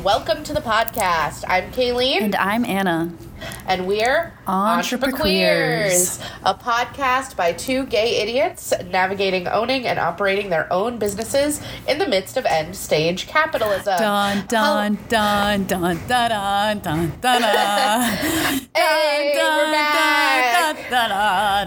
and welcome to the podcast. I'm Kaylene. And I'm Anna. And we're Entreprequeers a podcast by two gay idiots navigating owning and operating their own businesses in the midst of end stage capitalism. Dun dun dun dun dun dun dun dun. dun,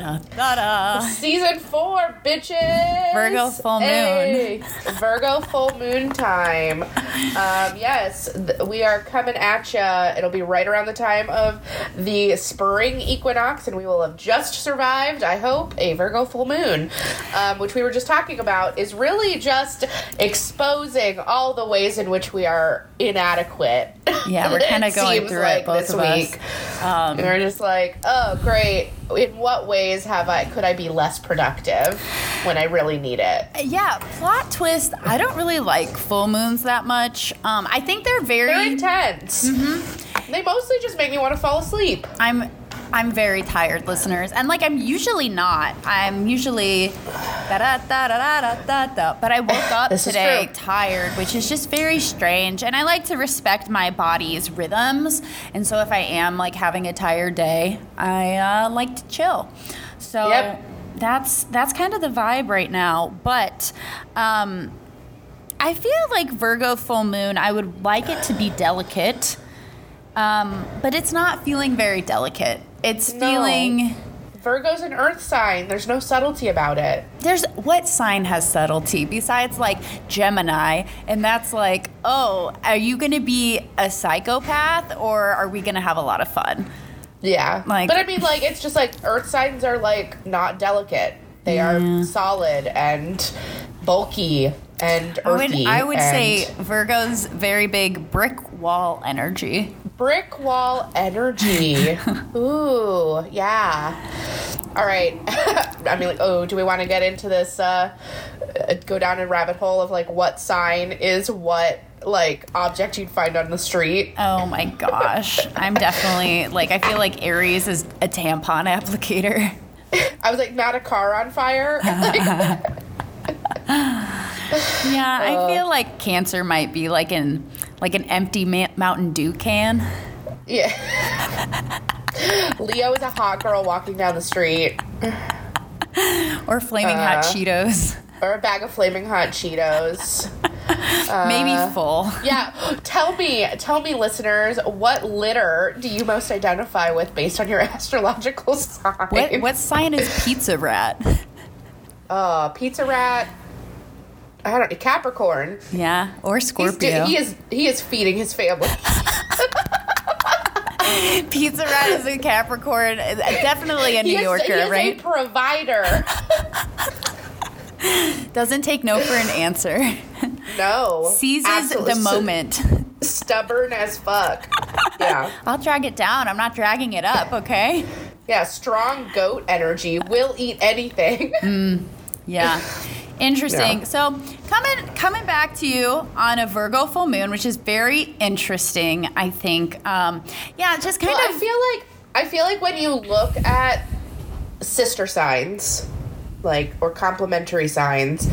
dun. Dun. Season four, bitches. Virgo full moon. Virgo full moon time. Um, yes, we are coming at you. It'll be right around the time of the spring equinox, and we will have just survived, I hope, a Virgo full moon, um, which we were just talking about, is really just exposing all the ways in which we are inadequate. Yeah, we're kind of going through like it, both this of week. us. Um, And we're just like, oh great. In what ways have I could I be less productive when I really need it? yeah, plot twist. I don't really like full moons that much. Um, I think they're very. They're intense. Mm-hmm. They mostly just make me want to fall asleep. I'm I'm very tired, listeners, and like I'm usually not. I'm usually da da da da da da da. But I woke up today tired, which is just very strange. And I like to respect my body's rhythms. And so if I am like having a tired day, I uh, like to chill. So Yep. that's that's kind of the vibe right now. But um, I feel like Virgo full moon. I would like it to be delicate. Um, but it's not feeling very delicate. It's No. feeling. Virgo's an earth sign. There's no subtlety about it. There's what sign has subtlety besides like Gemini, and that's like, oh, are you going to be a psychopath or are we going to have a lot of fun? Yeah. Like- but I mean like it's just like earth signs are like not delicate. They are solid and bulky and I would. I would say Virgo's very big brick wall energy. brick wall energy. Ooh, yeah. All right. I mean, like, oh, do we want to get into this? Uh, uh, go down a rabbit hole of like what sign is what like object you'd find on the street. Oh my gosh. I'm definitely like, I feel like Aries is a tampon applicator. I was like, not a car on fire. Like, Yeah, I feel like Cancer might be like an like an empty ma- Mountain Dew can. yeah. Leo is a hot girl walking down the street, Or flaming hot Uh. Cheetos. or a bag of flaming hot Cheetos. Maybe full. Yeah, tell me, tell me, listeners, what litter do you most identify with based on your astrological sign? What what sign is Pizza Rat? Uh, pizza rat. I don't. Know, Capricorn. Yeah, or do- Scorpio. he is. He is feeding his family. Pizza Rat is a Capricorn. uh, Definitely a New is, Yorker, he is right? a provider. Doesn't take no for an answer. No. Seizes Absolutely. the moment. Stubborn as fuck. Yeah. I'll drag it down. I'm not dragging it up, okay? Yeah. Strong goat energy. Will eat anything. Yeah. Interesting. Yeah. So coming coming back to you on a Virgo full moon, which is very interesting, I think. Um, yeah, just kind Well, of I feel like I feel like when you look at sister signs, like or complementary signs,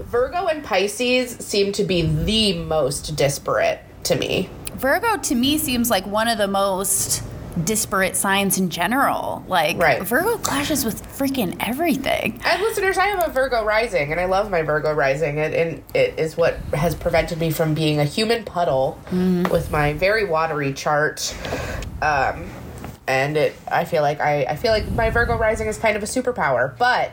Virgo and Pisces seem to be the most disparate to me. Virgo to me seems like one of the most disparate signs in general. Like Right. Virgo clashes with freaking everything. And listeners, I have a Virgo rising, and I love my Virgo rising. It, and it is what has prevented me from being a human puddle with my very watery chart. Um, and it, I feel like I, I feel like my Virgo rising is kind of a superpower, but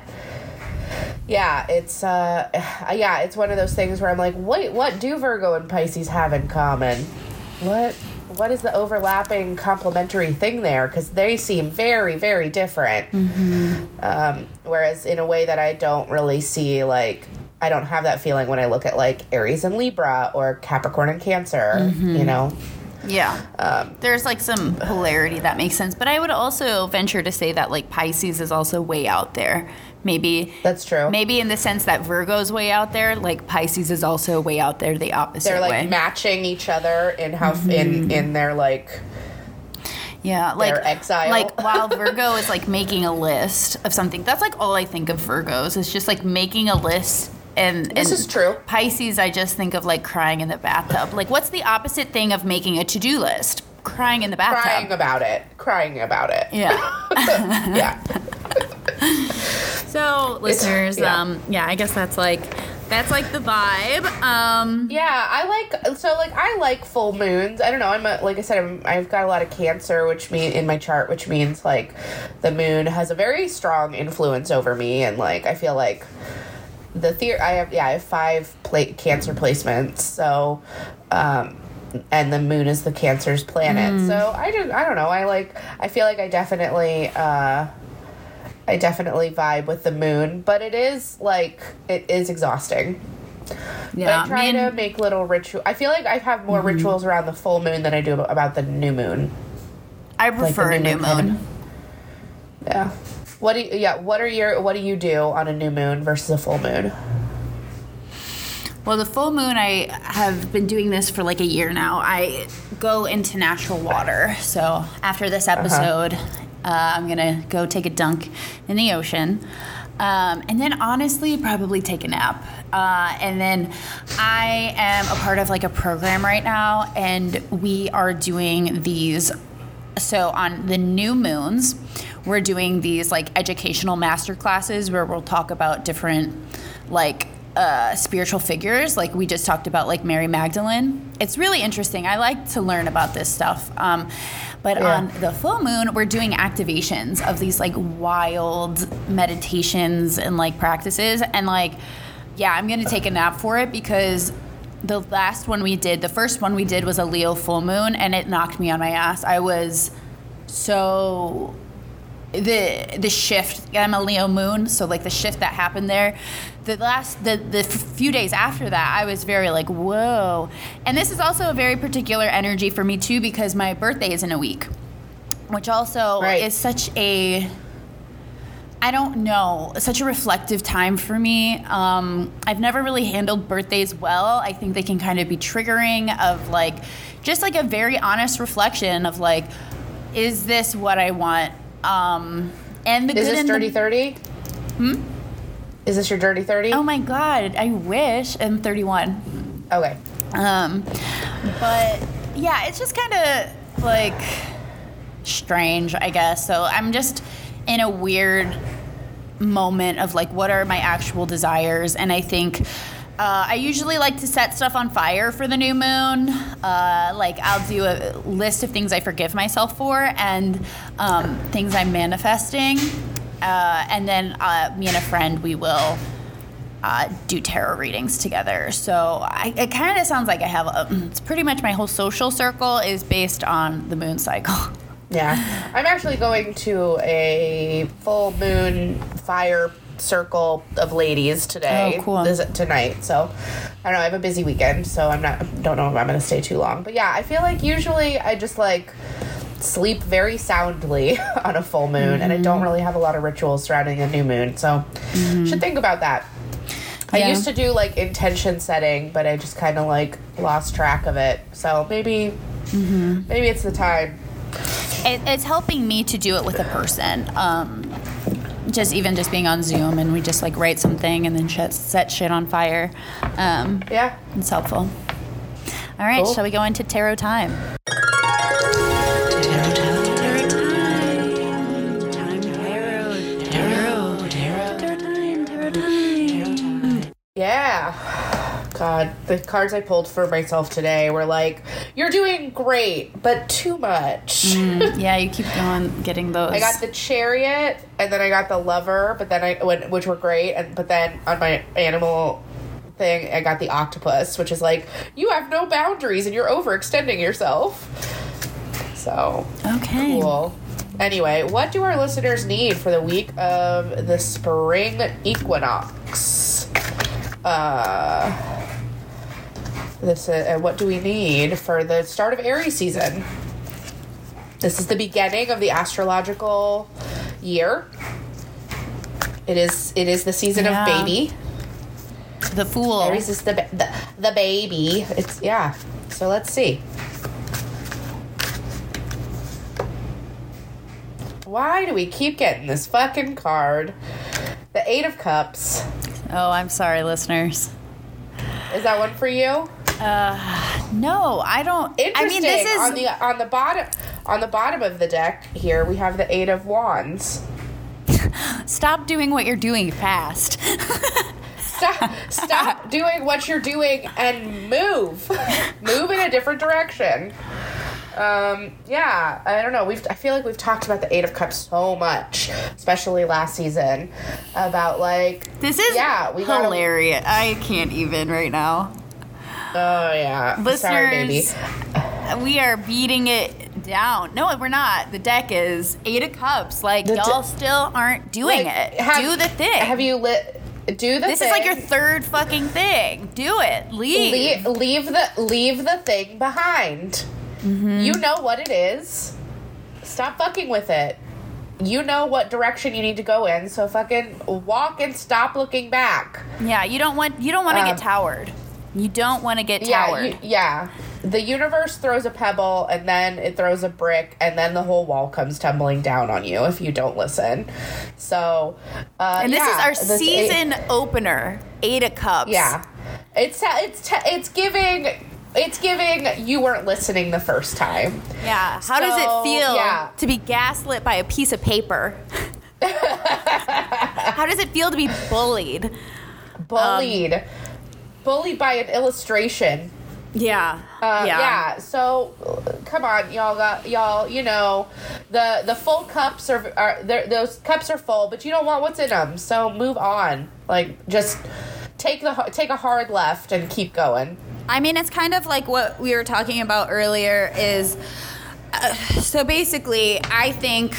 yeah, it's uh, yeah, it's one of those things where I'm like, wait, what do Virgo and Pisces have in common? What what is the overlapping complementary thing there? Because they seem very very different. Um, whereas in a way that I don't really see like I don't have that feeling when I look at like Aries and Libra or Capricorn and Cancer. You know, Yeah. um, There's like some polarity that makes sense, but I would also venture to say that like Pisces is also way out there. Maybe that's true. maybe in the sense that Virgo's way out there, like Pisces is also way out there the opposite They're like way. matching each other in how mm-hmm. in in their like yeah, like exile. like while Virgo is like making a list of something. That's like all I think of Virgos. It's just like making a list and This is true. Pisces, I just think of like crying in the bathtub. Like, what's the opposite thing of making a to do list? Crying in the bathtub. Crying about it. Crying about it. yeah. yeah. So, listeners, yeah. um, yeah, I guess that's like that's like the vibe. Um, Yeah, I like so like I like full moons. I don't know. I'm a, like I said, I'm, I've got a lot of Cancer, which mean in my chart, which means like the moon has a very strong influence over me, and like I feel like the theory. I have yeah, I have five pla- Cancer placements, so. um and the moon is the cancer's planet so i don't i don't know i like i feel like i definitely uh i definitely vibe with the moon but it is like it is exhausting yeah, but I try to make little ritual. I feel like I have more mm-hmm. rituals around the full moon than I do about, the new moon. I prefer a new new moon moon. Yeah. What do you, yeah? What are your what do you do on a new moon versus a full moon? Well, the full moon, I have been doing this for like a year now. I go into natural water. So after this uh-huh. episode, uh I'm to go take a dunk in the ocean. Um, and then honestly, probably take a nap. Uh, and then I am a part of like a program right now, and we are doing these so on the new moons we're doing these like educational master classes where we'll talk about different like uh, spiritual figures like we just talked about like mary magdalene it's really interesting i like to learn about this stuff um, but Yeah. on the full moon we're doing activations of these like wild meditations and like practices and like yeah i'm gonna take a nap for it because the last one we did, the first one we did was a Leo full moon, and it knocked me on my ass. I was so the the shift. I'm a Leo moon, so like the shift that happened there. The last the the f- few days after that, I was very like whoa. And this is also a very particular energy for me too because my birthday is in a week, which also Right. is such a I don't know, such a reflective time for me. Um, I've never really handled birthdays well. I think they can kind of be triggering of like, just like a very honest reflection of like, is this what I want? Um, and the Is good this dirty thirty? Hmm. Is this your dirty thirty? oh my god, I wish I'm 31. Okay. Um, but yeah, it's just kind of like strange, I guess. So I'm just in a weird moment of like, what are my actual desires? And I think. Uh, I usually like to set stuff on fire for the new moon. Uh, like I'll do a list of things I forgive myself for and um, things I'm manifesting, uh, and then uh, me and a friend we will uh, do tarot readings together. So I, it kind of sounds like I have. A, it's pretty much my whole social circle is based on the moon cycle. Yeah. I'm actually going to a full moon fire circle of ladies today. Oh, cool. This, tonight. So I don't know, I have a busy weekend, so I'm not don't know if I'm gonna stay too long. But yeah, I feel like usually I just like sleep very soundly on a full moon and I Mm-hmm. don't really have a lot of rituals surrounding a new moon. So should think about that. I used to do like intention setting, but I just kind of like lost track of it. So maybe Mm-hmm. maybe it's the time. It, it's helping me to do it with a person. Um, just even just being on Zoom and we just like write something and then shit, set shit on fire. Um, Yeah. it's helpful. All right, Cool. shall we go into tarot time? God, the cards I pulled for myself today were like, "You're doing great, but too much." Yeah, you keep going, getting those. I got the chariot, and then I got the lover, but then I went, which were great, and but then on my animal thing, I got the octopus, which is like, you have no boundaries and you're overextending yourself. So okay. cool. Anyway, what do our listeners need for the week of the spring equinox? Uh, this uh, what do we need for the start of Aries season? This is the beginning of the astrological year. It is it is the season Yeah. of baby. The fool. Aries is the, the the baby. It's yeah. So let's see. Why do we keep getting this fucking card? The Eight of Cups. Oh, I'm sorry, listeners. Is that one for you? No, I don't. Interesting. I mean, this is on the on the bottom on the bottom of the deck here we have the Eight of Wands. stop doing what you're doing fast. Stop stop doing what you're doing and move. move in a different direction. Um, yeah, I don't know. We've I feel like we've talked about the Eight of Cups so much, especially last season, about like this is yeah, we gotta- hilarious. I can't even right now. Oh yeah, sorry, baby. Listeners, we are beating it down. No, we're not. The deck is Eight of Cups. Like The y'all de- still aren't doing Like, it. have- Do the thing. Have you lit? Do the thing? this thing. is like your third fucking thing. Do it. Leave. leave, leave the leave the thing behind. Mm-hmm. You know what it is. Stop fucking with it. You know what direction you need to go in, so fucking walk and stop looking back. Yeah, you don't want you don't want to Um, get towered. You don't want to get Yeah, towered. you, yeah. The universe throws a pebble and then it throws a brick and then the whole wall comes tumbling down on you if you don't listen. So, uh, and this yeah, is our this season opener, Eight of Cups. Yeah, it's it's it's giving it's giving you weren't listening the first time. Yeah. How does it feel yeah. to be gaslit by a piece of paper? How does it feel to be bullied? Bullied, bullied by an illustration. Yeah. Uh, yeah. So, uh, come on, y'all got y'all. You know, the the full cups are are those cups are full, but you don't want what's in them. So move on. Like just take the take a hard left and keep going. I mean, it's kind of like what we were talking about earlier is uh, so basically, I think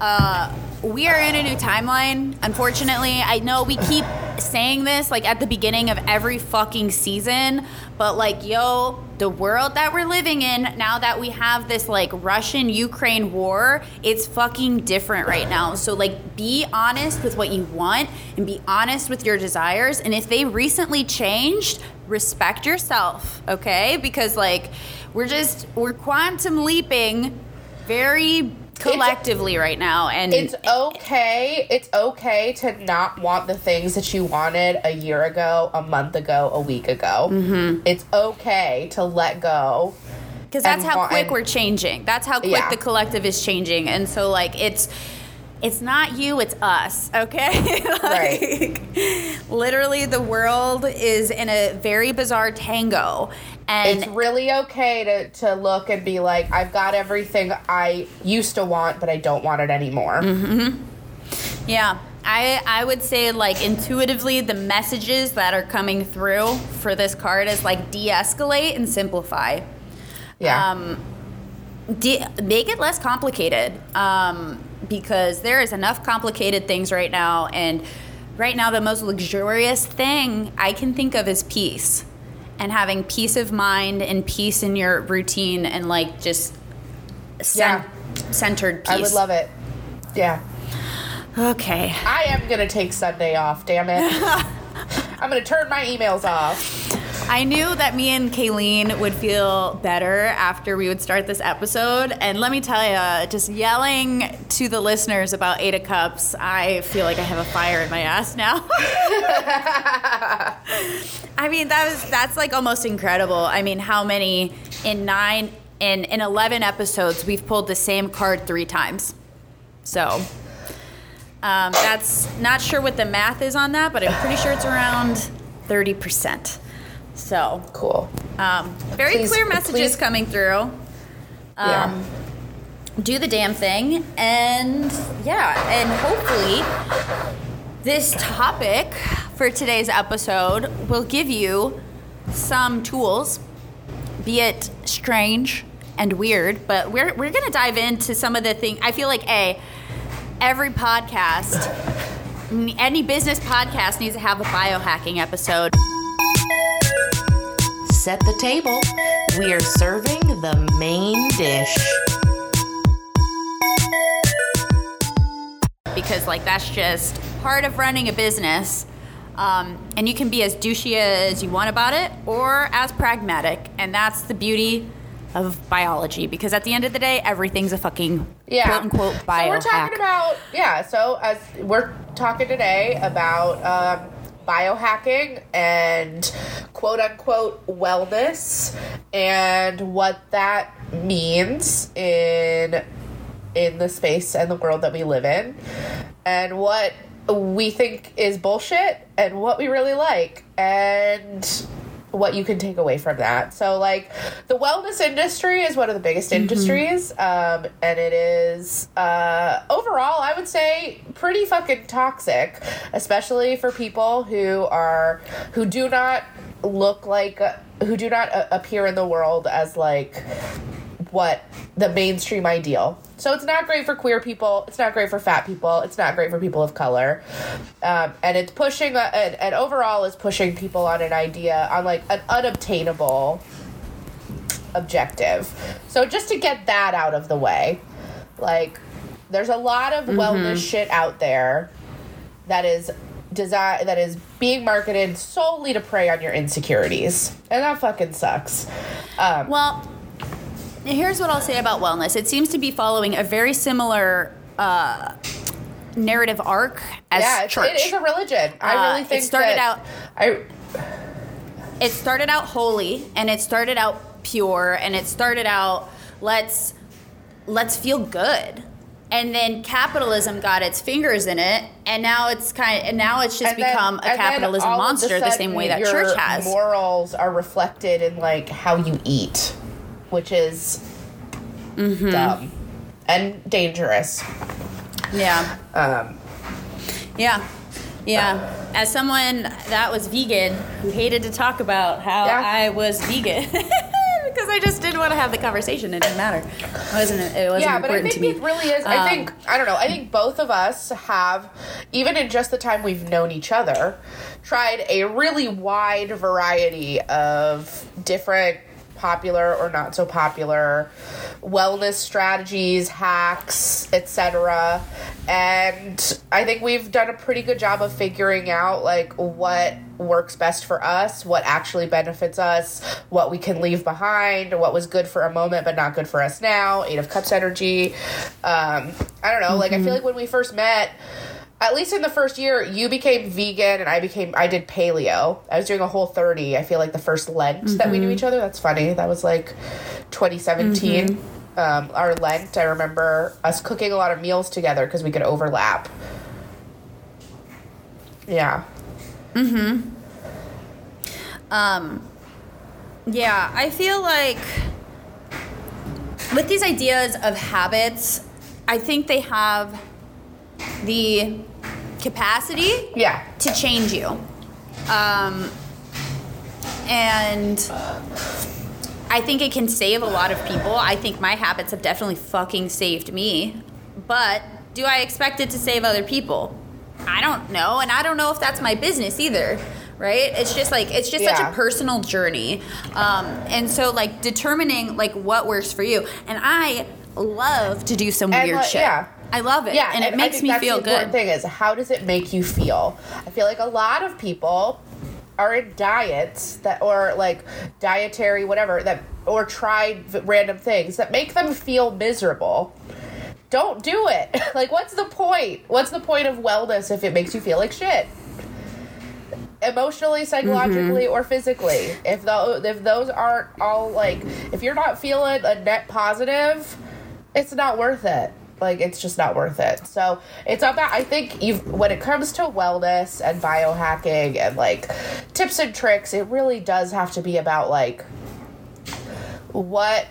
uh, we are in a new timeline. Unfortunately, I know we keep saying this like at the beginning of every fucking season, but like, yo, the world that we're living in now that we have this like Russian Ukraine war, it's fucking different right now. So, like, be honest with what you want and be honest with your desires. And if they recently changed, respect yourself, okay? Because, like, we're just, we're quantum leaping very collectively right now. And It's okay. It's okay to not want the things that you wanted a year ago, a month ago, a week ago. Mm-hmm. It's okay to let go. because that's how wa- quick we're changing that's how quick Yeah. the collective is changing and so like it's it's not you it's us okay? Like, literally the world is in a very bizarre tango and It's really okay to, to look and be like, I've got everything I used to want, but I don't want it anymore. yeah. I, I would say like intuitively the messages that are coming through for this card is like de-escalate and simplify. Yeah. um, de- make it less complicated. Um, because there is enough complicated things right now and right now the most luxurious thing i can think of is peace and having peace of mind and peace in your routine and like just cen- centered peace I would love it. Yeah. okay I am going to take Sunday off, damn it. I'm going to turn my emails off. I knew that me and Kaylene would feel better after we would start this episode. And let me tell you, just yelling to the listeners about Eight of Cups, I feel like I have a fire in my ass now. I mean, that was that's like almost incredible. I mean, how many in nine in in eleven episodes we've pulled the same card three times. So um, that's not sure what the math is on that, but I'm pretty sure it's around thirty percent. So Cool. um, very Please- clear messages please- coming through. yeah. Um, do the damn thing, and yeah, and hopefully this topic for today's episode will give you some tools, be it strange and weird, but we're we're gonna dive into some of the things. I feel like a every podcast, any business podcast needs to have a biohacking episode. Set the table. We are serving the main dish. because like that's just part of running a business um, and you can be as douchey as you want about it or as pragmatic and that's the beauty of biology because at the end of the day, everything's a fucking yeah. quote unquote So biohack. we're talking about yeah. So as we're talking today about um, biohacking and quote unquote wellness. And what that means in in the space and the world that we live in. And what we think is bullshit and what we really like. And what you can take away from that. So, like, the wellness industry is one of the biggest industries, um, and it is uh, overall, I would say, pretty fucking toxic, especially for people who are who do not look like who do not uh, appear in the world as like what the mainstream ideal. So it's not great for queer people. It's not great for fat people. It's not great for people of color, um, and it's pushing. A, and, and overall, is pushing people on an idea on like an unobtainable objective. So just to get that out of the way, like there's a lot of wellness shit out there that is design that is being marketed solely to prey on your insecurities, and that fucking sucks. Um, Well, here's what I'll say about wellness. It seems to be following a very similar uh, narrative arc as yeah, church. it is a religion. I Uh, really it started that out- I it started out holy and it started out pure and it started out let's let's feel good and then capitalism got its fingers in it and now it's kind of and now it's just and then- become a capitalism all of a monster the same way that church has Morals are reflected in like how you eat, which is Mm-hmm. dumb and dangerous. yeah Um, yeah yeah as someone that was vegan who hated to talk about how Yeah. i was vegan because i just didn't want to have the conversation it didn't matter it wasn't it wasn't yeah, but I think it really is. I Um, think I don't know. I think both of us have, even in just the time we've known each other, tried a really wide variety of different popular or not so popular wellness strategies, hacks, etc. And I think we've done a pretty good job of figuring out like what works best for us, what actually benefits us, what we can leave behind, what was good for a moment but not good for us now. Eight of Cups energy. Um, I don't know. Like I feel like when we first met. At least in the first year, you became vegan and I became I did paleo. I was doing a whole 30. I feel like the first Lent that we knew each other. That's funny. That was like 2017. Um, our Lent, I remember us cooking a lot of meals together because we could overlap. Yeah. Mm-hmm. Um, yeah, I feel like with these ideas of habits, I think they have the capacity Yeah. to change you. Um, and I think it can save a lot of people. I think my habits have definitely fucking saved me. But do I expect it to save other people? I don't know, and I don't know if that's my business either. Right? It's just like it's just such a personal journey, um, and so like determining like what works for you. And I love to do some And, weird like, shit. yeah. I love it, Yeah, and, it I makes me feel the important good. Thing is, how does it make you feel? I feel like a lot of people are in diets that, or like dietary whatever that, or tried v- random things that make them feel miserable. Don't do it. like, what's the point? What's the point of wellness if it makes you feel like shit? Emotionally, psychologically, Mm-hmm. or physically. If those if those aren't all like, if you're not feeling a net positive, it's not worth it. Like it's just not worth it. So it's about I think you when it comes to wellness and biohacking and like tips and tricks, it really does have to be about like what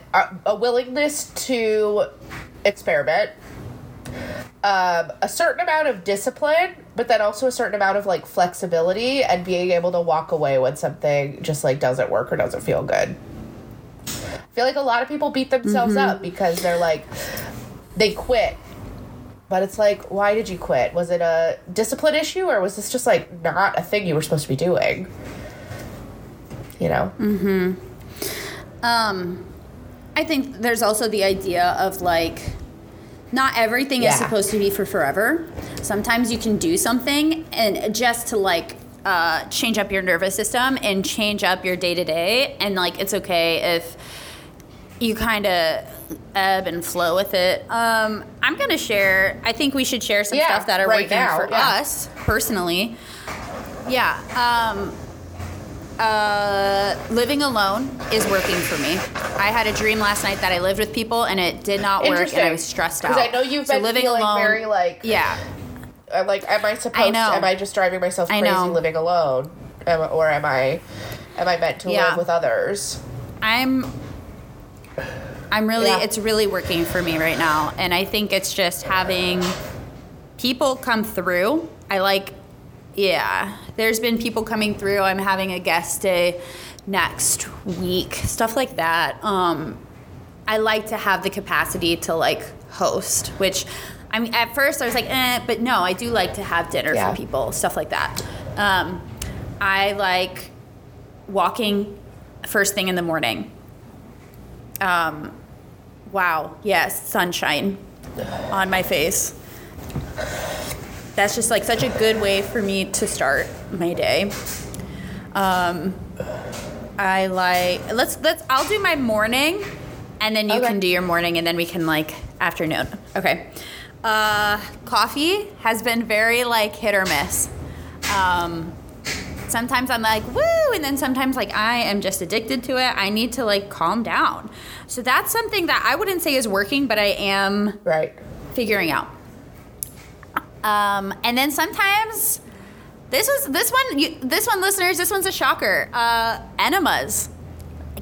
a willingness to experiment um, a certain amount of discipline, but then also a certain amount of like flexibility and being able to walk away when something just like doesn't work or doesn't feel good. I feel like a lot of people beat themselves up because they're like they quit. But it's like, why did you quit? Was it a discipline issue or was this just like not a thing you were supposed to be doing? You know? Mm hmm. Um, I think there's also the idea of like, not everything Yeah. is supposed to be for forever. Sometimes you can do something and just to like uh, change up your nervous system and change up your day to day, and like it's okay if you kind of ebb and flow with it. Um, I'm gonna share. I think we should share some Yeah, stuff that are right working now, for yeah. us personally. Yeah. Um, uh, living alone is working for me. I had a dream last night that I lived with people and it did not work, and I was stressed out. Because I know you've So been living feeling alone. very, like- yeah. I'm like, am I supposed? I know. Am I just driving myself crazy living alone, am, or am I, am I meant to Yeah. live with others? I'm I'm really Yeah. it's really working for me right now and I think it's just having people come through. I like yeah, there's been people coming through. I'm having a guest day next week. Stuff like that. Um I like to have the capacity to like host, which I mean at first I was like, eh, but no, I do like to have dinner Yeah. for people, stuff like that. Um I like walking first thing in the morning. Um, wow, yes, sunshine on my face. That's just like such a good way for me to start my day. Um, I like let's let's I'll do my morning, and then you Okay. can do your morning, and then we can like afternoon. Okay. Uh, coffee has been very like hit or miss. Um, sometimes I'm like, woo, and then sometimes like I am just addicted to it. I need to like calm down. So that's something that I wouldn't say is working, but I am Right. figuring out. Um, and then sometimes this was this one you, this one listeners this one's a shocker. Uh, enemas,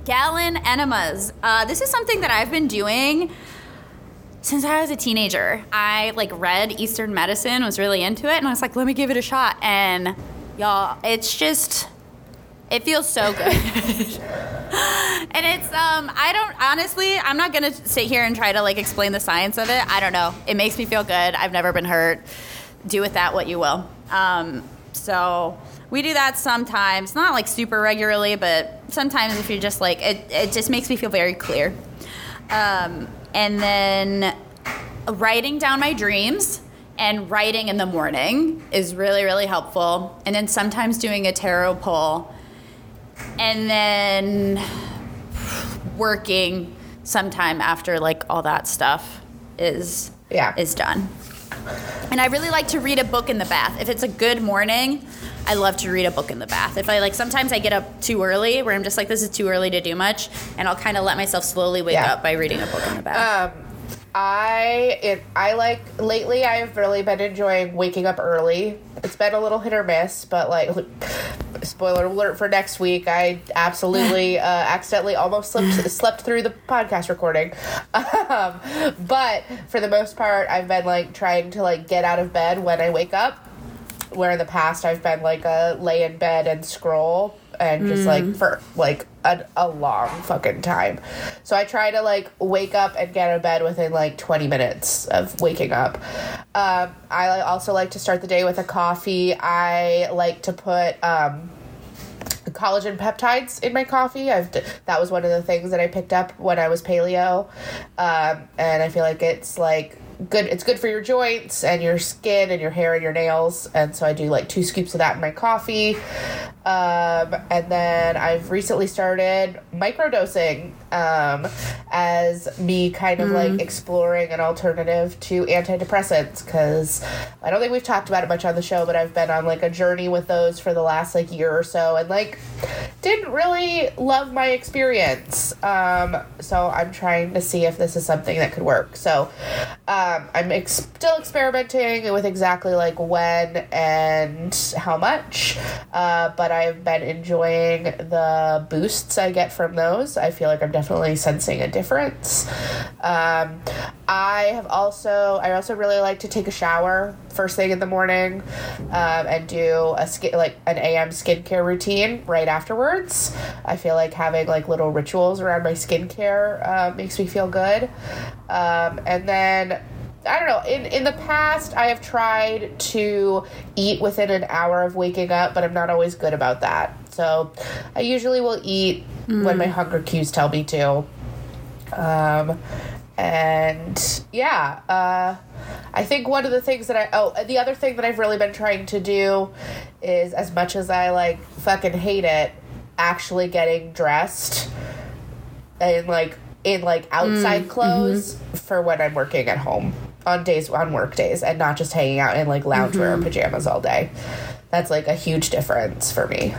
gallon enemas. Uh, this is something that I've been doing since I was a teenager. I like read Eastern medicine, was really into it, and I was like, let me give it a shot. And y'all, it's just it feels so good. and it's um I don't honestly I'm not gonna sit here and try to like explain the science of it. I don't know. It makes me feel good. I've never been hurt. Do with that what you will. Um so we do that sometimes, not like super regularly, but sometimes if you're just like it, it just makes me feel very clear. Um, and then writing down my dreams and writing in the morning is really, really helpful. And then sometimes doing a tarot pull. And then working sometime after like all that stuff is Yeah. is done. And I really like to read a book in the bath. If it's a good morning, I love to read a book in the bath. If I like sometimes I get up too early where I'm just like this is too early to do much and I'll kind of let myself slowly wake Yeah. up by reading a book in the bath. Um, I it I like lately. I've really been enjoying waking up early. It's been a little hit or miss, but like, spoiler alert for next week. I absolutely uh, accidentally almost slept slept through the podcast recording. Um, but for the most part, I've been like trying to like get out of bed when I wake up. Where in the past I've been like a lay in bed and scroll and just like for like a, a long fucking time. So I try to like wake up and get out of bed within like 20 minutes of waking up. Um, I also like to start the day with a coffee. I like to put um, collagen peptides in my coffee. I've d- that was one of the things that I picked up when I was paleo, um, and I feel like it's like good. It's good for your joints and your skin and your hair and your nails. And so I do like two scoops of that in my coffee. Um, and then I've recently started microdosing um, as me kind of like exploring an alternative to antidepressants because I don't think we've talked about it much on the show, but I've been on like a journey with those for the last like year or so and like didn't really love my experience. Um, so I'm trying to see if this is something that could work. So um, I'm ex- still experimenting with exactly like when and how much, uh, but I've been enjoying the boosts I get from those. I feel like I'm definitely sensing a difference. Um, I have also I also really like to take a shower first thing in the morning um, and do a skin like an AM skincare routine right afterwards. I feel like having like little rituals around my skincare uh, makes me feel good. Um, and then I don't know. In in the past, I have tried to eat within an hour of waking up, but I'm not always good about that. So I usually will eat when my hunger cues tell me to. Um, and yeah, uh, I think one of the things that I oh the other thing that I've really been trying to do is as much as I like fucking hate it, actually getting dressed and like in like outside clothes for when I'm working at home on days on work days and not just hanging out in like loungewear or pajamas all day. That's like a huge difference for me.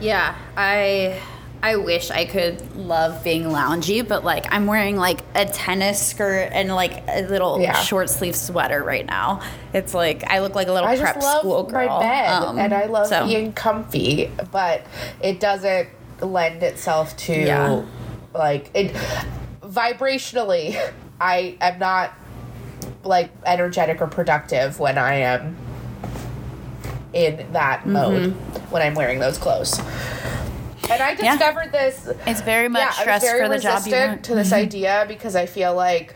Yeah, I I wish I could love being loungy, but like I'm wearing like a tennis skirt and like a little Yeah. short sleeve sweater right now. It's like I look like a little I prep school my girl. bed Um, and I love so- being comfy, but it doesn't lend itself to Yeah. like it vibrationally. I am not like energetic or productive when I am in that Mm-hmm. mode when I'm wearing those clothes. And I Yeah. discovered this It's very much yeah, I was stress very for the job you want. to this idea because I feel like,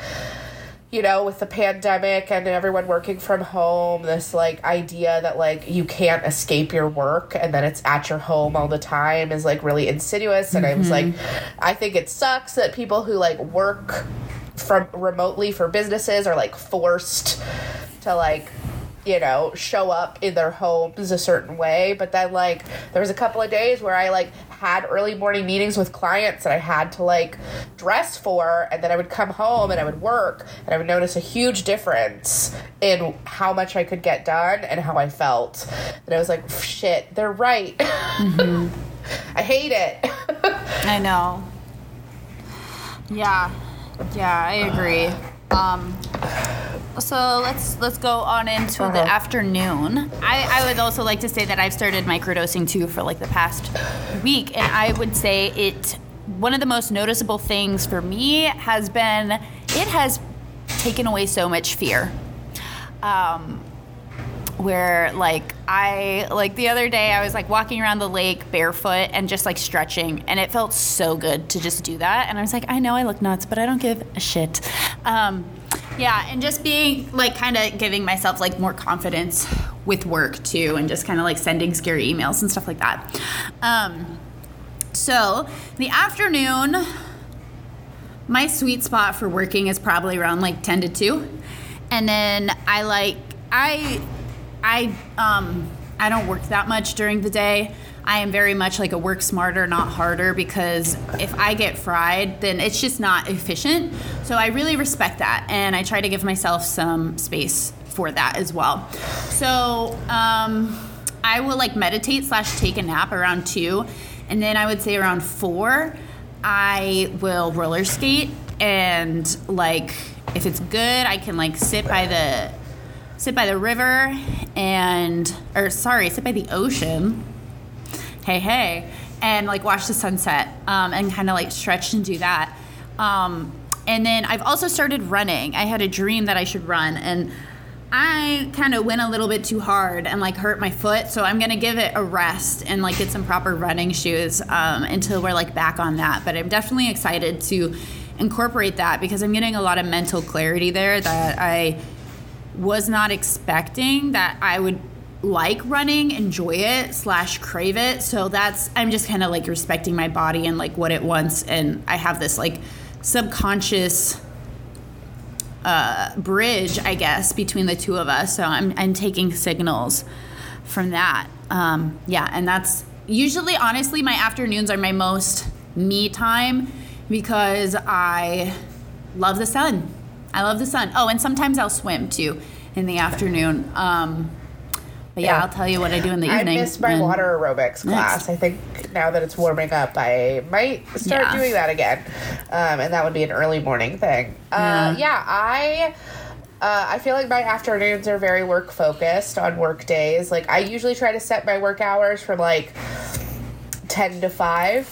you know, with the pandemic and everyone working from home, this like idea that like you can't escape your work and then it's at your home all the time is like really insidious. And I was like, mm-hmm. I think it sucks that people who like work from remotely for businesses are like forced to like you know, show up in their homes a certain way. But then, like, there was a couple of days where I, like, had early morning meetings with clients that I had to, like, dress for. And then I would come home and I would work. And I would notice a huge difference in how much I could get done and how I felt. And I was like, shit, they're right. Mm-hmm. I hate it. I know. Yeah, yeah, I agree. Um, so let's let's go on into the Uh-huh. afternoon. I, I would also like to say that I've started microdosing too for like the past week, and I would say it. One of the most noticeable things for me has been it has taken away so much fear. Um, where like I like the other day I was like walking around the lake barefoot and just like stretching and it felt so good to just do that and I was like I know I look nuts but I don't give a shit. Um, yeah, and just being like kind of giving myself like more confidence with work too and just kind of like sending scary emails and stuff like that. Um, so the afternoon my sweet spot for working is probably around like 10 to 2 and then i like i i um i don't work that much during the day. I am very much like a work smarter not harder because if i get fried then it's just not efficient. So i really respect that and i try to give myself some space for that as well. So um i will like meditate slash take a nap around 2 and then i would say around 4 I will roller skate and like if it's good, I can like sit by the sit by the river and or sorry, sit by the ocean. Hey, hey, and like watch the sunset um, and kind of like stretch and do that. Um, and then I've also started running. I had a dream that I should run and I kind of went a little bit too hard and like hurt my foot, so I'm gonna give it a rest and like get some proper running shoes um, until we're like back on that. But I'm definitely excited to incorporate that because I'm getting a lot of mental clarity there that I was not expecting that I would like running, enjoy it, slash crave it. So that's I'm just kind of like respecting my body and like what it wants, and I have this like subconscious uh, bridge, I guess, between the two of us. So I'm, I'm taking signals from that. Um, yeah, and that's usually, honestly, my afternoons are my most me time because I love the sun. I love the sun. Oh, and sometimes I'll swim too in the afternoon. Um, but yeah, Yeah. I'll tell you what I do in the I evening. I missed my water aerobics class. I think now that it's warming up, I might start Yeah. doing that again, um, and that would be an early morning thing. Uh, Yeah. yeah, I. Uh, I feel like my afternoons are very work focused on work days. Like I usually try to set my work hours from like ten to five.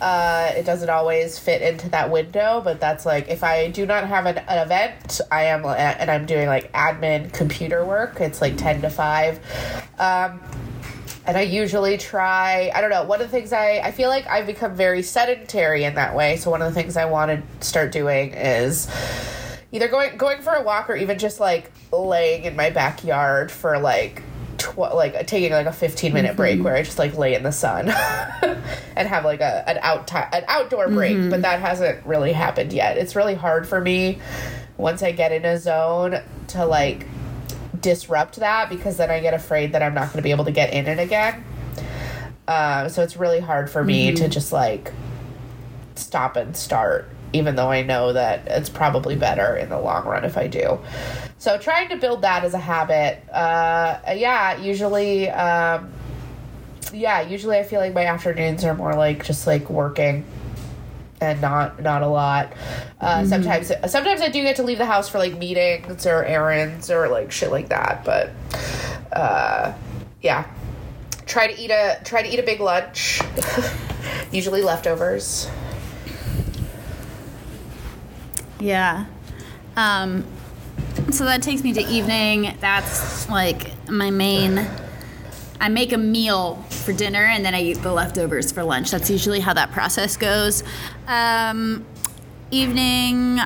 Uh, it doesn't always fit into that window, but that's like if I do not have an, an event, I am and I'm doing like admin computer work. It's like ten to five. Um, and I usually try, I don't know, one of the things I, I feel like I've become very sedentary in that way. So one of the things I want to start doing is either going going for a walk or even just like laying in my backyard for like tw- like taking like a 15 minute break mm-hmm. where I just like lay in the sun and have like a an out an outdoor break, but mm-hmm. that hasn't really happened yet. It's really hard for me once I get in a zone to like disrupt that because then I get afraid that I'm not going to be able to get in it again. Uh, so it's really hard for me to mm-hmm. just like stop and start, even though I know that it's probably better in the long run if I do. So trying to build that as a habit. Uh, yeah, usually. Um, yeah, usually I feel like my afternoons are more like just like working and not not a lot. Uh, Sometimes sometimes I do get to leave the house for like meetings or errands or like shit like that. But uh, yeah, try to eat a try to eat a big lunch. Usually leftovers. Yeah. Um, so that takes me to evening. That's like my main. I make a meal for dinner and then I eat the leftovers for lunch. That's usually how that process goes. Um, evening,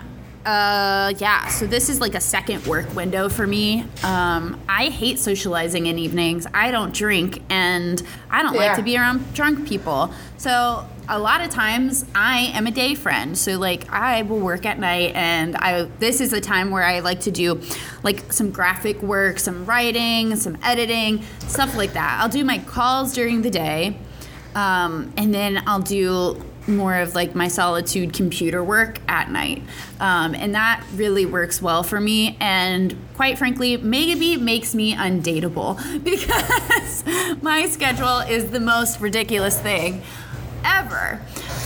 uh, yeah, so this is like a second work window for me. Um, I hate socializing in evenings. I don't drink and I don't Yeah. like to be around drunk people. So a lot of times I am a day friend. So like I will work at night and I this is a time where I like to do like some graphic work, some writing, some editing, stuff like that. I'll do my calls during the day. Um, and then I'll do more of like my solitude computer work at night. Um, and that really works well for me. And quite frankly, maybe makes me undateable because my schedule is the most ridiculous thing ever.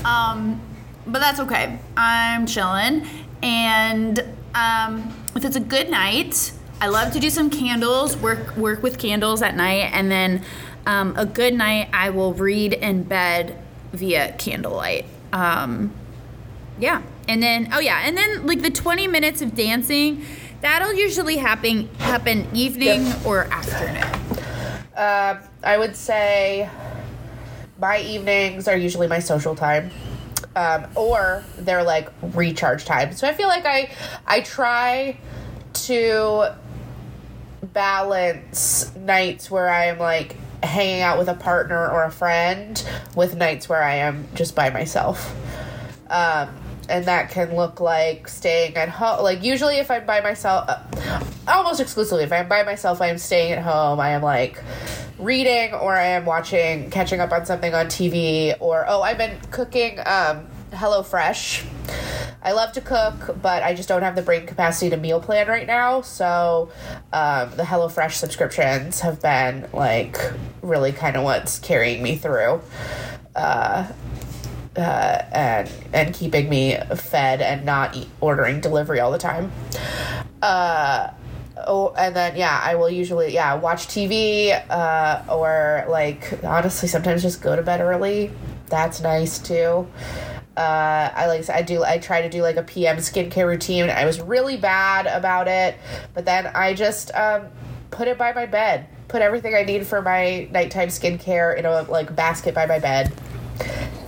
Um, but that's okay. I'm chilling. And um, if it's a good night, I love to do some candles, work work with candles at night, and then um, a good night I will read in bed via candlelight. Um, yeah, and then oh yeah, and then like the 20 minutes of dancing, that'll usually happen happen evening Yep. or afternoon. Um, I would say my evenings are usually my social time. Um, or they're like recharge time. So I feel like I I try to balance nights where I am like hanging out with a partner or a friend with nights where I am just by myself. Um, and that can look like staying at home. Like usually, if I'm by myself, uh, almost exclusively, if I'm by myself, I am staying at home. I am like reading, or I am watching, catching up on something on TV, or oh, I've been cooking um, HelloFresh. I love to cook, but I just don't have the brain capacity to meal plan right now. So um, the HelloFresh subscriptions have been like really kind of what's carrying me through. Uh, uh, and and keeping me fed and not eat, ordering delivery all the time. Uh, oh, and then yeah, I will usually yeah watch TV uh, or like honestly sometimes just go to bed early. That's nice too. Uh, I like I do I try to do like a PM skincare routine. I was really bad about it, but then I just um, put it by my bed. Put everything I need for my nighttime skincare in a like basket by my bed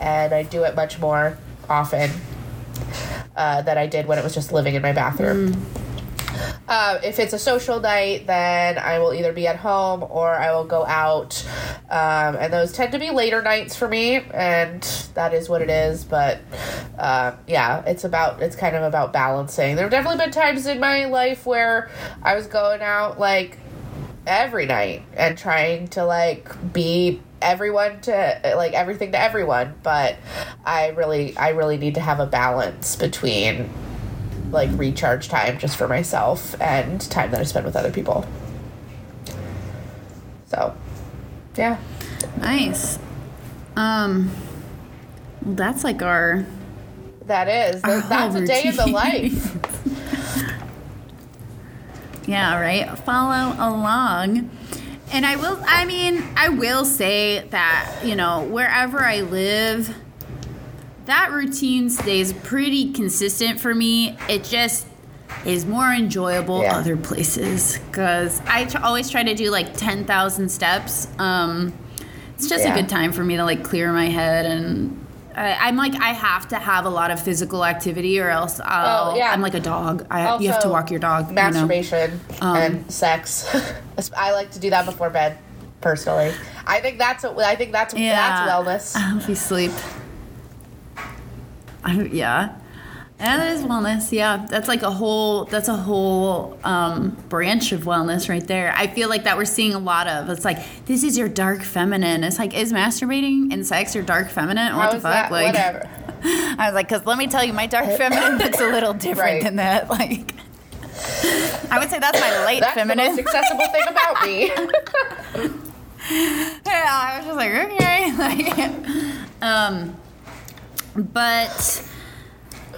and I do it much more often uh, than I did when it was just living in my bathroom. Uh, if it's a social night, then I will either be at home or I will go out. Um, and those tend to be later nights for me, and that is what it is. But uh, yeah, it's about, it's kind of about balancing. There have definitely been times in my life where I was going out like every night and trying to like be everyone to like everything to everyone but i really i really need to have a balance between like recharge time just for myself and time that i spend with other people so yeah Nice. Um, well, that's like our that is Our that's a day in the life Yeah, right. Follow along. And I will, I mean, I will say that, you know, wherever I live, that routine stays pretty consistent for me. It just is more enjoyable Yeah. other places because I always try to do like 10,000 steps. Um, it's just Yeah. a good time for me to like clear my head and. I, I'm like I have to have a lot of physical activity, or else I'll. Oh, yeah. I'm like a dog. I, you have to walk your dog. you know? masturbation Um, and sex i like to do that before bed personally i think that's a, i think that's that's wellness I hope you sleep. I, yeah. And that is wellness. Yeah, that's like a whole. That's a whole um, branch of wellness right there. I feel like that we're seeing a lot of. It's like this is your dark feminine. It's like is masturbating and sex your dark feminine? What How the fuck? that? Like, Whatever. I was like, because let me tell you, my dark feminine looks a little different Right. than that. Like, I would say that's my late That's the feminine. most accessible thing about me. yeah, I was just like, okay. Like, um, but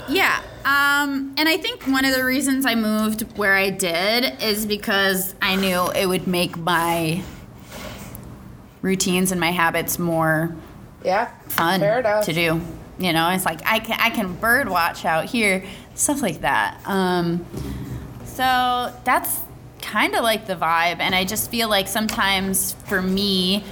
yeah, um, and I think one of the reasons I moved where I did is because I knew it would make my routines and my habits more yeah. fun to do. You know, it's like I can I can bird watch out here, stuff like that. Um, so that's kind of like the vibe, and I just feel like sometimes for me,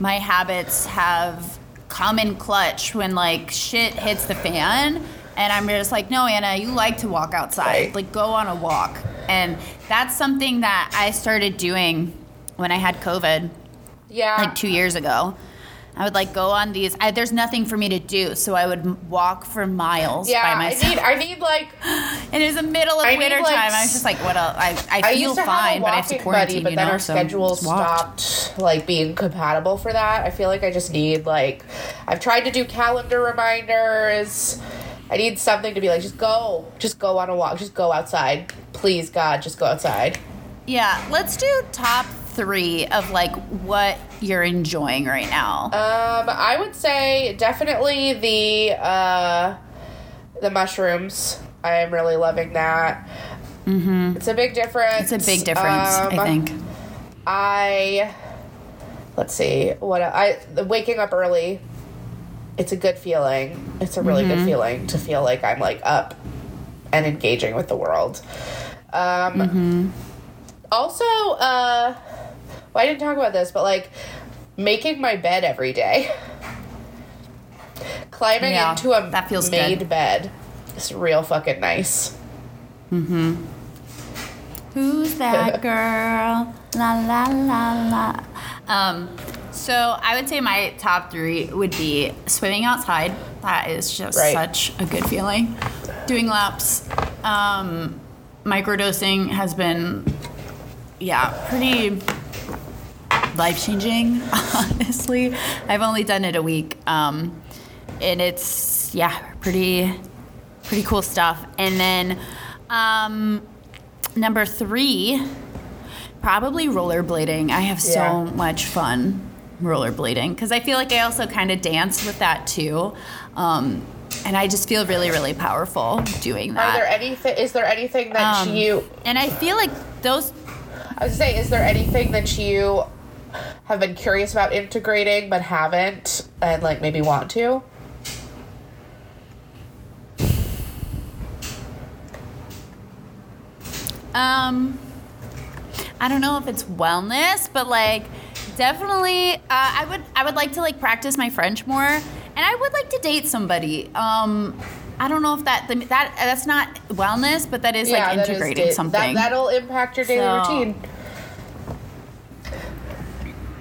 my habits have come in clutch when like shit hits the fan, and I'm just like, no, Anna, you like to walk outside, Right. like go on a walk, and that's something that I started doing when I had COVID Yeah. like two years ago. I would like go on these. I, there's nothing for me to do, so I would walk for miles yeah, by I myself. need I need like and it's the middle of I winter like, time. I was just like, what else? I, I I feel used to fine, have a but I have to quarantine. buddy, but you then know, our so schedules stopped like being compatible for that. I feel like I just need like I've tried to do calendar reminders. I need something to be like, just go, just go on a walk, just go outside, please God, just go outside. Yeah, let's do top three of like what you're enjoying right now. Um, I would say definitely the uh, the mushrooms. I am really loving that. Mm-hmm. It's a big difference. it's a big difference, Um, I think. I let's see what I the waking up early. It's a good feeling. It's a really Mm-hmm. good feeling to feel like I'm like up and engaging with the world. Um, Mm-hmm. Also, uh, well, I didn't talk about this, but like making my bed every day, climbing Yeah, into a that feels made good. bed is real fucking nice. Mm-hmm. Who's that girl? La la la la. Um, so I would say my top three would be swimming outside. That is just Right. such a good feeling. Doing laps. Um, microdosing has been, yeah, pretty life changing. Honestly, I've only done it a week, um, and it's yeah, pretty pretty cool stuff. And then um, number three, probably rollerblading. I have so Yeah. much fun rollerblading because I feel like I also kind of dance with that too. Um, and I just feel really, really powerful doing that. Are there anything? Is there anything that Um, you? and I feel like those I was say, is there anything that you have been curious about integrating but haven't, and like maybe want to? Um, I don't know if it's wellness, but like definitely, uh, I would I would like to like practice my French more, and I would like to date somebody. Um, I don't know if that that that's not wellness, but that is like that is integrating da- something. That, that'll impact your daily So- routine.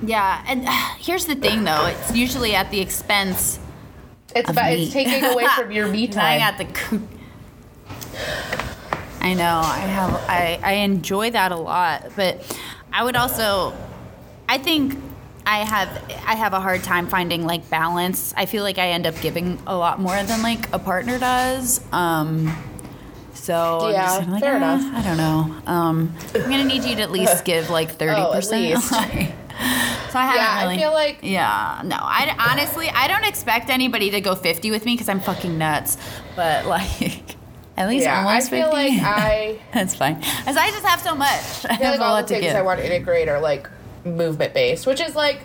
Yeah, and uh, here's the thing though, it's usually at the expense It's of about me. it's taking away from your me And I got the. coo- I know. I have. I I enjoy that a lot, but I would also. I think I have. I have a hard time finding like balance. I feel like I end up giving a lot more than like a partner does. Um. So I'm Yeah, just like, fair "Ah, enough." I don't know. Um, I'm gonna need you to at least give like thirty Oh, percent. so I haven't Yeah, I feel like- Yeah, no. I honestly, I don't expect anybody to go 50 with me because I'm fucking nuts. But like, at least yeah, I almost feel 50. like I That's fine. As I just have so much. I I feel have like all the things give. I want to integrate are like movement based, which is like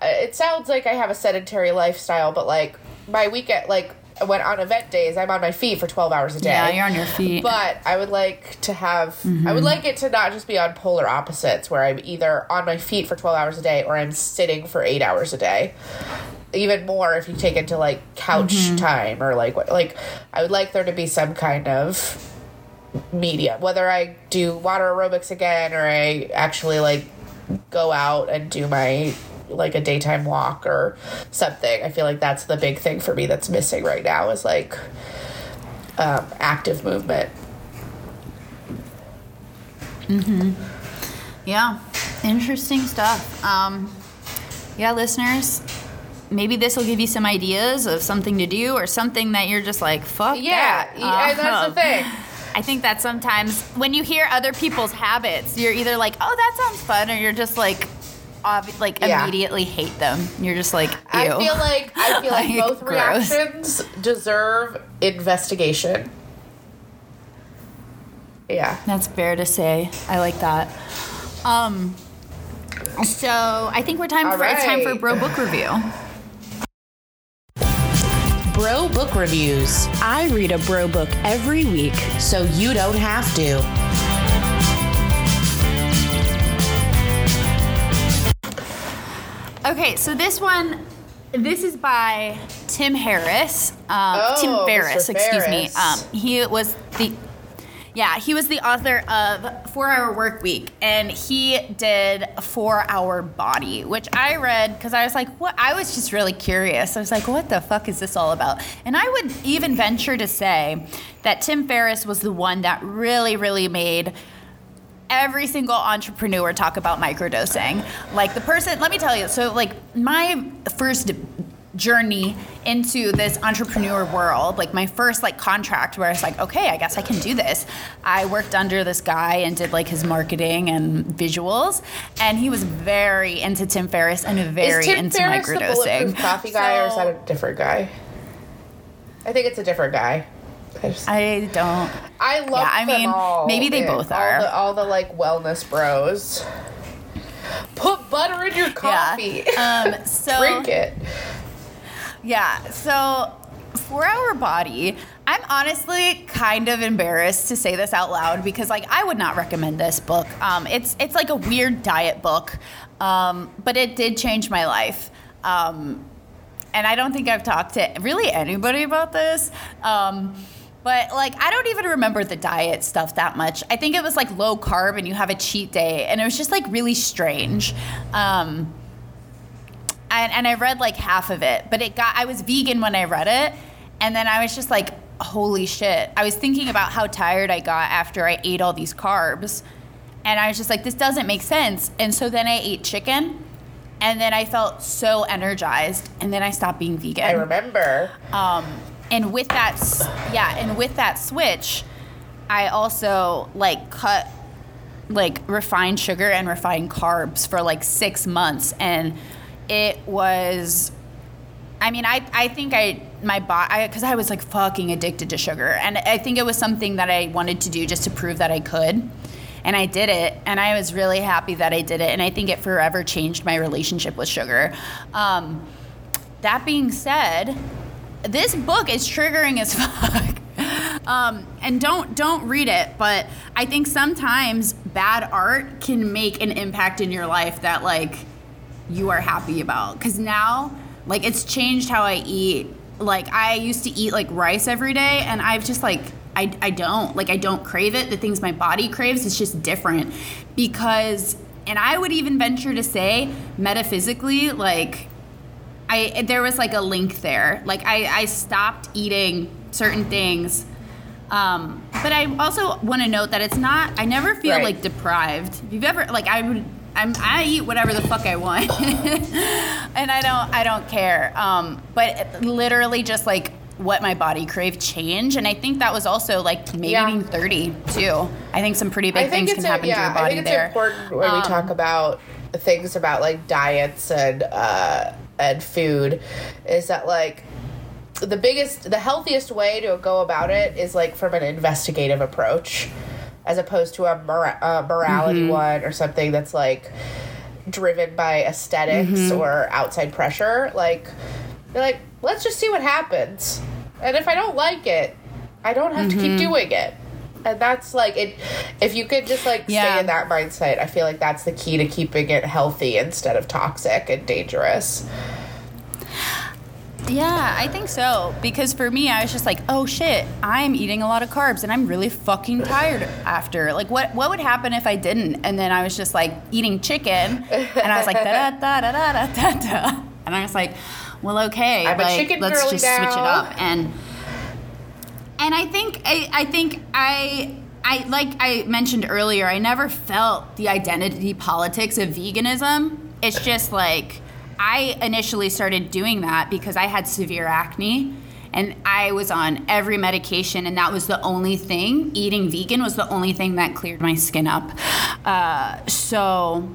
uh, it sounds like I have a sedentary lifestyle, but like my weekend, like when on event days, I'm on my feet for 12 hours a day. yeah, you're on your feet. But I would like to have, I Mm-hmm. would like it to not just be on polar opposites where I'm either on my feet for 12 hours a day or I'm sitting for eight hours a day. Even more if you take into like couch Mm-hmm. time or like what, like I would like there to be some kind of medium, whether I do water aerobics again or I actually like go out and do my like a daytime walk or something. I feel like that's the big thing for me that's missing right now is like um, active movement. Mm-hmm. Yeah, interesting stuff. Um, yeah, listeners, maybe this will give you some ideas of something to do or something that you're just like, fuck Yeah, that. yeah, that's Um, the thing. I think that sometimes when you hear other people's habits, you're either like, oh, that sounds fun, or you're just like, obvi- like Yeah. immediately hate them. You're just like, Ew. I feel like I feel like, Like, both gross. reactions deserve investigation. Yeah. That's fair to say. I like that. Um, so I think we're time All for it's time for bro book review. Bro Book Reviews, I read a bro book every week. so you don't have to. Okay, so this one, this is by Tim Harris. Um, Oh, Tim Ferriss, excuse me. Um, he was the, yeah, he was the author of Four Hour Work Week, and he did Four Hour Body, which I read because I was like, what? I was just really curious. I was like, what the fuck is this all about? And I would even venture to say that Tim Ferriss was the one that really, really made every single entrepreneur talk about microdosing. Like the person, let me tell you, so like my first journey into this entrepreneur world, like my first like contract where I was like, okay, I guess I can do this. I worked under this guy and did like his marketing and visuals, and he was very into Tim Ferriss and very is Tim into Ferriss the microdosing. bulletproof coffee guy, or is that a different guy? I think it's a different guy. I, just, I, don't. I love yeah, I them mean, all, maybe they man. both all are. The, all the like wellness bros. Put butter in your coffee. Yeah. Um, so Drink it. Yeah. So, Four Hour Body. I'm honestly kind of embarrassed to say this out loud because, like, I would not recommend this book. Um, it's it's like a weird diet book, um, but it did change my life. Um, and I don't think I've talked to really anybody about this. Um, but like, I don't even remember the diet stuff that much. I think it was like low carb, and you have a cheat day, and it was just like really strange. Um, and, and I read like half of it, but it got I was vegan when I read it, and then I was just like, holy shit! I was thinking about how tired I got after I ate all these carbs, and I was just like, this doesn't make sense. And so then I ate chicken, and then I felt so energized, and then I stopped being vegan. I remember. Um, and with that, yeah, and with that switch, I also like cut like refined sugar and refined carbs for like six months, and it was. I mean, I, I think I my body because I was like fucking addicted to sugar, and I think it was something that I wanted to do just to prove that I could, and I did it, and I was really happy that I did it, and I think it forever changed my relationship with sugar. Um, that being said, this book is triggering as fuck. Um, and don't don't read it, but I think sometimes bad art can make an impact in your life that like you are happy about. Cause now, like it's changed how I eat. Like I used to eat like rice every day, and I've just like I, I don't like I don't crave it. The things my body craves, is just different because. And I would even venture to say, metaphysically, like I there was like a link there. Like I, I stopped eating certain things. Um, but I also want to note that it's not. I never feel Right. like deprived. If you've ever like I would. I'm, I eat whatever the fuck I want, and I don't. I don't care. Um, but literally, just like what my body craved changed, and I think that was also like maybe Yeah. being 30 too. I think some pretty big things can happen yeah, to your I think it's there. important when we Um, talk about things about like diets and uh, and food, is that like the biggest, the healthiest way to go about it is like from an investigative approach, as opposed to a mora- uh, morality Mm-hmm. one or something that's like driven by aesthetics Mm-hmm. or outside pressure. Like, you're like, let's just see what happens, and if I don't like it, I don't have to Mm-hmm. keep doing it and that's like it if you could just like yeah. stay in that mindset i feel like that's the key to keeping it healthy instead of toxic and dangerous yeah, I think so. Because for me, I was just like, oh shit, I'm eating a lot of carbs and I'm really fucking tired after. Like, what, what would happen if I didn't? And then I was just like eating chicken and I was like, da da da da da da da. And I was like, well, okay. I'm like, a chicken let's just now. switch it up. And and I think I, I think I I like I mentioned earlier, I never felt the identity politics of veganism. It's just like I initially started doing that because I had severe acne and I was on every medication, and that was the only thing. Eating vegan was the only thing that cleared my skin up. Uh, so,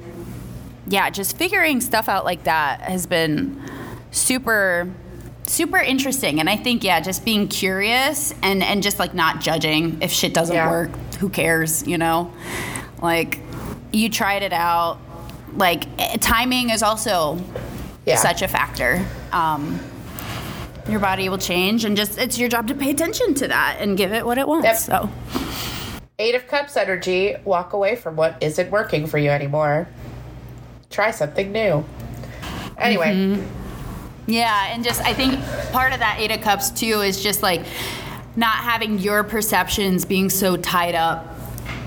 yeah, just figuring stuff out like that has been super super interesting and i think yeah just being curious and and just like not judging if shit doesn't Yeah. work who cares you know like you tried it out like eh, timing is also Yeah. such a factor um your body will change and just it's your job to pay attention to that and give it what it wants Yep. so Eight of Cups energy. Walk away from what isn't working for you anymore. Try something new. Anyway, Mm-hmm. Yeah, and just I think part of that Eight of Cups too is just like not having your perceptions being so tied up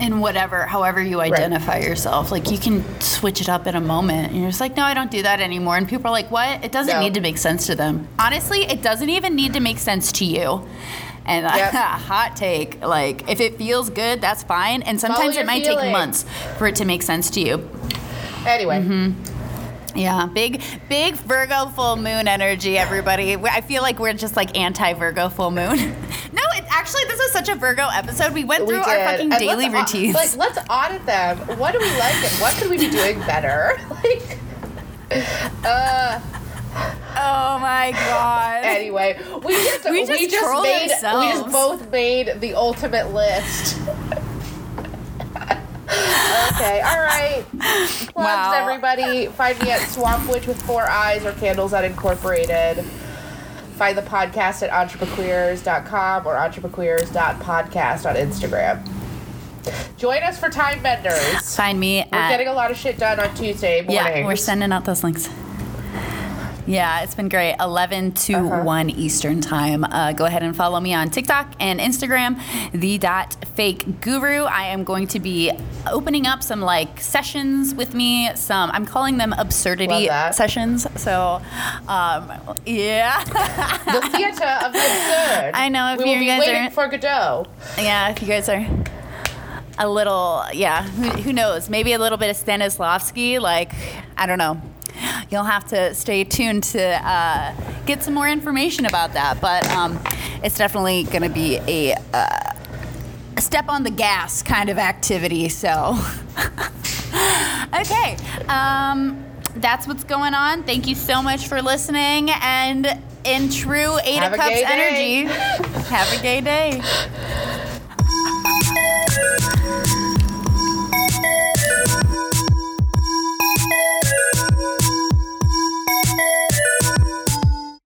in whatever, however you identify yourself. Like you can switch it up in a moment, and you're just like, no, I don't do that anymore. And people are like, what? It doesn't No. need to make sense to them. Honestly, it doesn't even need to make sense to you. And Yep. hot take, like if it feels good, that's fine. And sometimes it might take months for it to make sense to you. anyway. Mm-hmm. Yeah, big, big Virgo full moon energy, everybody. I feel like we're just like anti Virgo full moon. no, it, actually, this is such a Virgo episode. We went We through our fucking And daily let's routines. Like, let's audit them. What do we like and what could we be doing better? Like, uh, oh my god. anyway, we just We we just just, trolled made we just both made the ultimate list. Okay, all right. Plugs, Wow. everybody. Find me at Swamp Witch with four eyes or Candles Unincorporated. Find the podcast at entreprequeers.com or entreprequeers.podcast on Instagram. Join us for Time Benders. Find me We're at getting a lot of shit done on Tuesday mornings. yeah. We're sending out those links. Yeah, it's been great. 11 to Uh-huh. 1 Eastern Time. Uh, go ahead and follow me on TikTok and Instagram, the dot fake guru. I am going to be opening up some like sessions with me. Some, I'm calling them absurdity sessions. So, um, yeah. the theater of the absurd. I know, if we will you be guys waiting are- for Godot. yeah, if you guys are a little, yeah, who, who knows? Maybe a little bit of Stanislavski. Like, I don't know. You'll have to stay tuned to uh, get some more information about that. But um, it's definitely going to be a, uh, a step on the gas kind of activity. So, okay. Um, that's what's going on. Thank you so much for listening. And in true Eight Have of Cups energy, have a gay day.